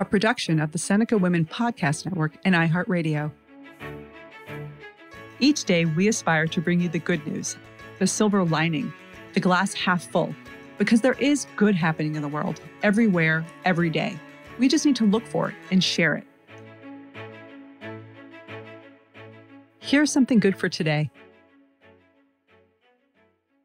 a production of the Seneca Women Podcast Network and iHeartRadio. Each day, we aspire to bring you the good news, the silver lining, the glass half full, because there is good happening in the world, everywhere, every day. We just need to look for it and share it. Here's something good for today.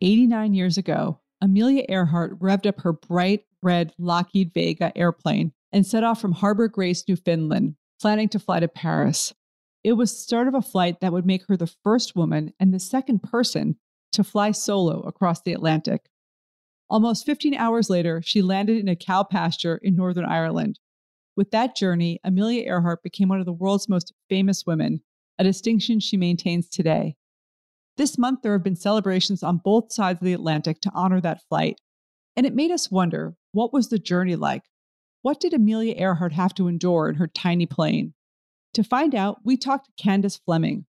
89 years ago, Amelia Earhart revved up her bright red Lockheed Vega airplane and set off from Harbor Grace, Newfoundland, planning to fly to Paris. It was the start of a flight that would make her the first woman and the second person to fly solo across the Atlantic. Almost 15 hours later, she landed in a cow pasture in Northern Ireland. With that journey, Amelia Earhart became one of the world's most famous women, a distinction she maintains today. This month, there have been celebrations on both sides of the Atlantic to honor that flight. And it made us wonder what was the journey like? What did Amelia Earhart have to endure in her tiny plane? To find out, we talked to Candace Fleming,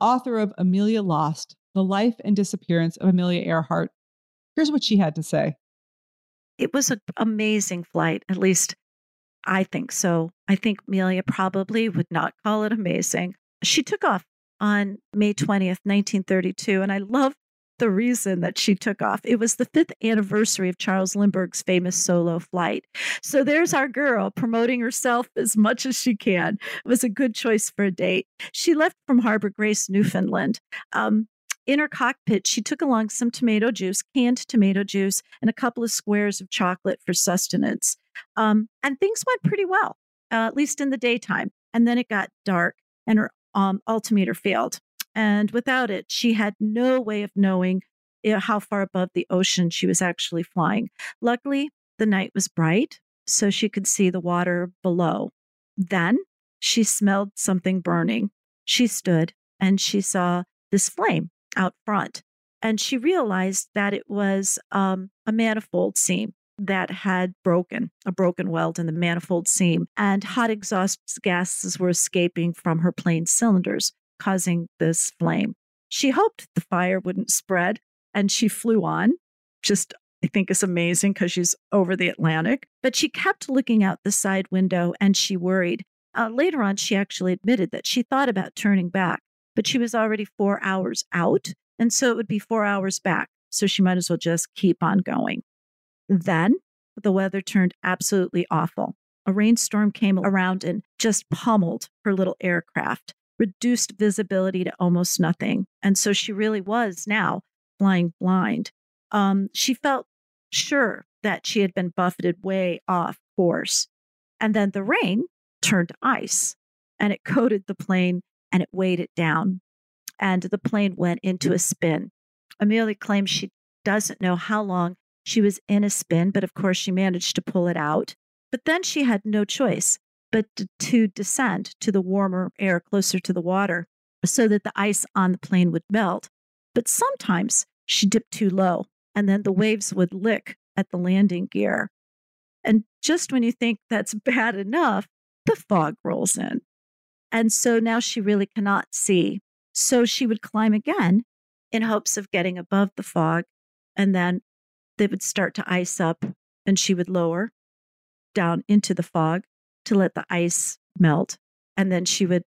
author of Amelia Lost The Life and Disappearance of Amelia Earhart. Here's what she had to say. It was an amazing flight, at least I think so. I think Amelia probably would not call it amazing. She took off on May 20th, 1932, and I love the reason that she took off. It was the fifth anniversary of Charles Lindbergh's famous solo flight. So there's our girl promoting herself as much as she can. It was a good choice for a date. She left from Harbor Grace, Newfoundland. Um, in her cockpit, she took along some tomato juice, canned tomato juice, and a couple of squares of chocolate for sustenance. Um, and things went pretty well, uh, at least in the daytime. And then it got dark, and her um, altimeter failed. And without it, she had no way of knowing how far above the ocean she was actually flying. Luckily, the night was bright, so she could see the water below. Then she smelled something burning. She stood and she saw this flame out front. And she realized that it was um, a manifold seam that had broken, a broken weld in the manifold seam, and hot exhaust gases were escaping from her plane cylinders causing this flame. She hoped the fire wouldn't spread and she flew on. Just, I think, is amazing because she's over the Atlantic. But she kept looking out the side window and she worried Uh, later on, she actually admitted that she thought about turning back, but she was already four hours out. And so it would be four hours back. So she might as well just keep on going. Then the weather turned absolutely awful. A rainstorm came around and just pummeled her little aircraft, reduced visibility to almost nothing. And so she really was now flying blind. Um, she felt sure that she had been buffeted way off course. And then the rain turned to ice and it coated the plane and it weighed it down. And the plane went into a spin. Amelia claims she doesn't know how long she was in a spin, but of course she managed to pull it out. But then she had no choice but to descend to the warmer air closer to the water so that the ice on the plane would melt. But sometimes she dipped too low, and then the mm. waves would lick at the landing gear. And just when you think that's bad enough, the fog rolls in. And so now she really cannot see. So she would climb again in hopes of getting above the fog. And then they would start to ice up, and she would lower down into the fog to let the ice melt. And then she would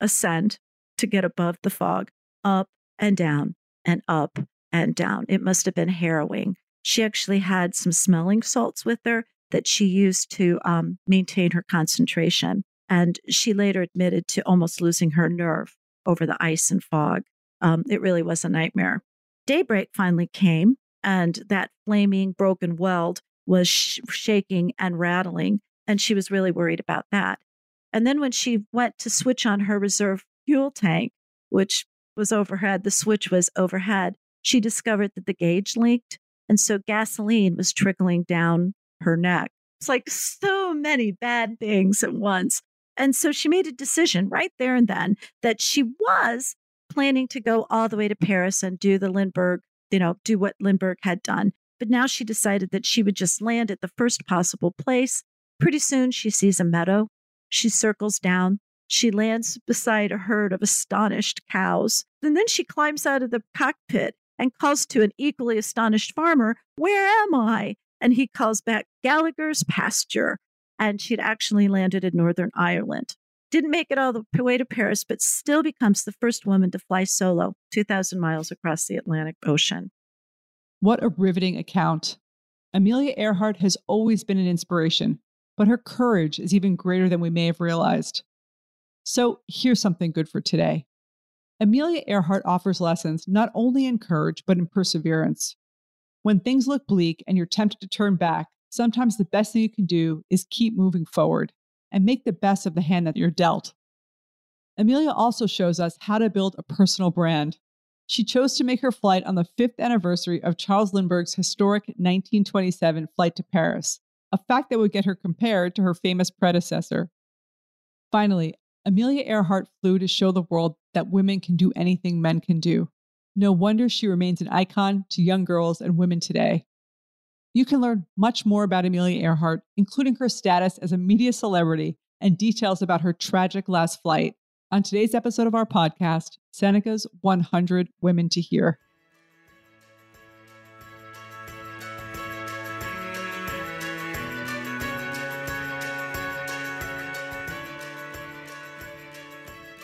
ascend to get above the fog, up and down and up and down. It must have been harrowing. She actually had some smelling salts with her that she used to um, maintain her concentration. And she later admitted to almost losing her nerve over the ice and fog. Um, it really was a nightmare. Daybreak finally came, and that flaming broken weld was sh- shaking and rattling. And she was really worried about that. And then when she went to switch on her reserve fuel tank, which was overhead, the switch was overhead, she discovered that the gauge leaked. And so gasoline was trickling down her neck. It's like so many bad things at once. And so she made a decision right there and then that she was planning to go all the way to Paris and do the Lindbergh, you know, do what Lindbergh had done. But now she decided that she would just land at the first possible place. Pretty soon she sees a meadow. She circles down. She lands beside a herd of astonished cows. And then she climbs out of the cockpit and calls to an equally astonished farmer, Where am I? And he calls back, Gallagher's pasture. And she'd actually landed in Northern Ireland. Didn't make it all the way to Paris, but still becomes the first woman to fly solo 2,000 miles across the Atlantic Ocean. What a riveting account. Amelia Earhart has always been an inspiration, but her courage is even greater than we may have realized. So here's something good for today. Amelia Earhart offers lessons not only in courage, but in perseverance. When things look bleak and you're tempted to turn back, sometimes the best thing you can do is keep moving forward and make the best of the hand that you're dealt. Amelia also shows us how to build a personal brand. She chose to make her flight on the fifth anniversary of Charles Lindbergh's historic 1927 flight to Paris, a fact that would get her compared to her famous predecessor. Finally, Amelia Earhart flew to show the world that women can do anything men can do. No wonder she remains an icon to young girls and women today. You can learn much more about Amelia Earhart, including her status as a media celebrity and details about her tragic last flight, on today's episode of our podcast, Seneca's 100 Women to Hear.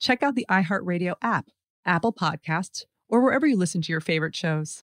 check out the iHeartRadio app, Apple Podcasts, or wherever you listen to your favorite shows.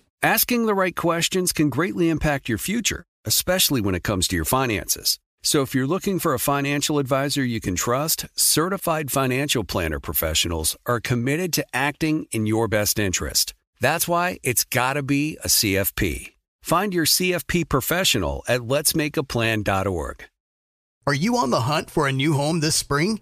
Asking the right questions can greatly impact your future, especially when it comes to your finances. So if you're looking for a financial advisor you can trust, certified financial planner professionals are committed to acting in your best interest. That's why it's got to be a CFP. Find your CFP professional at letsmakeaplan.org. Are you on the hunt for a new home this spring?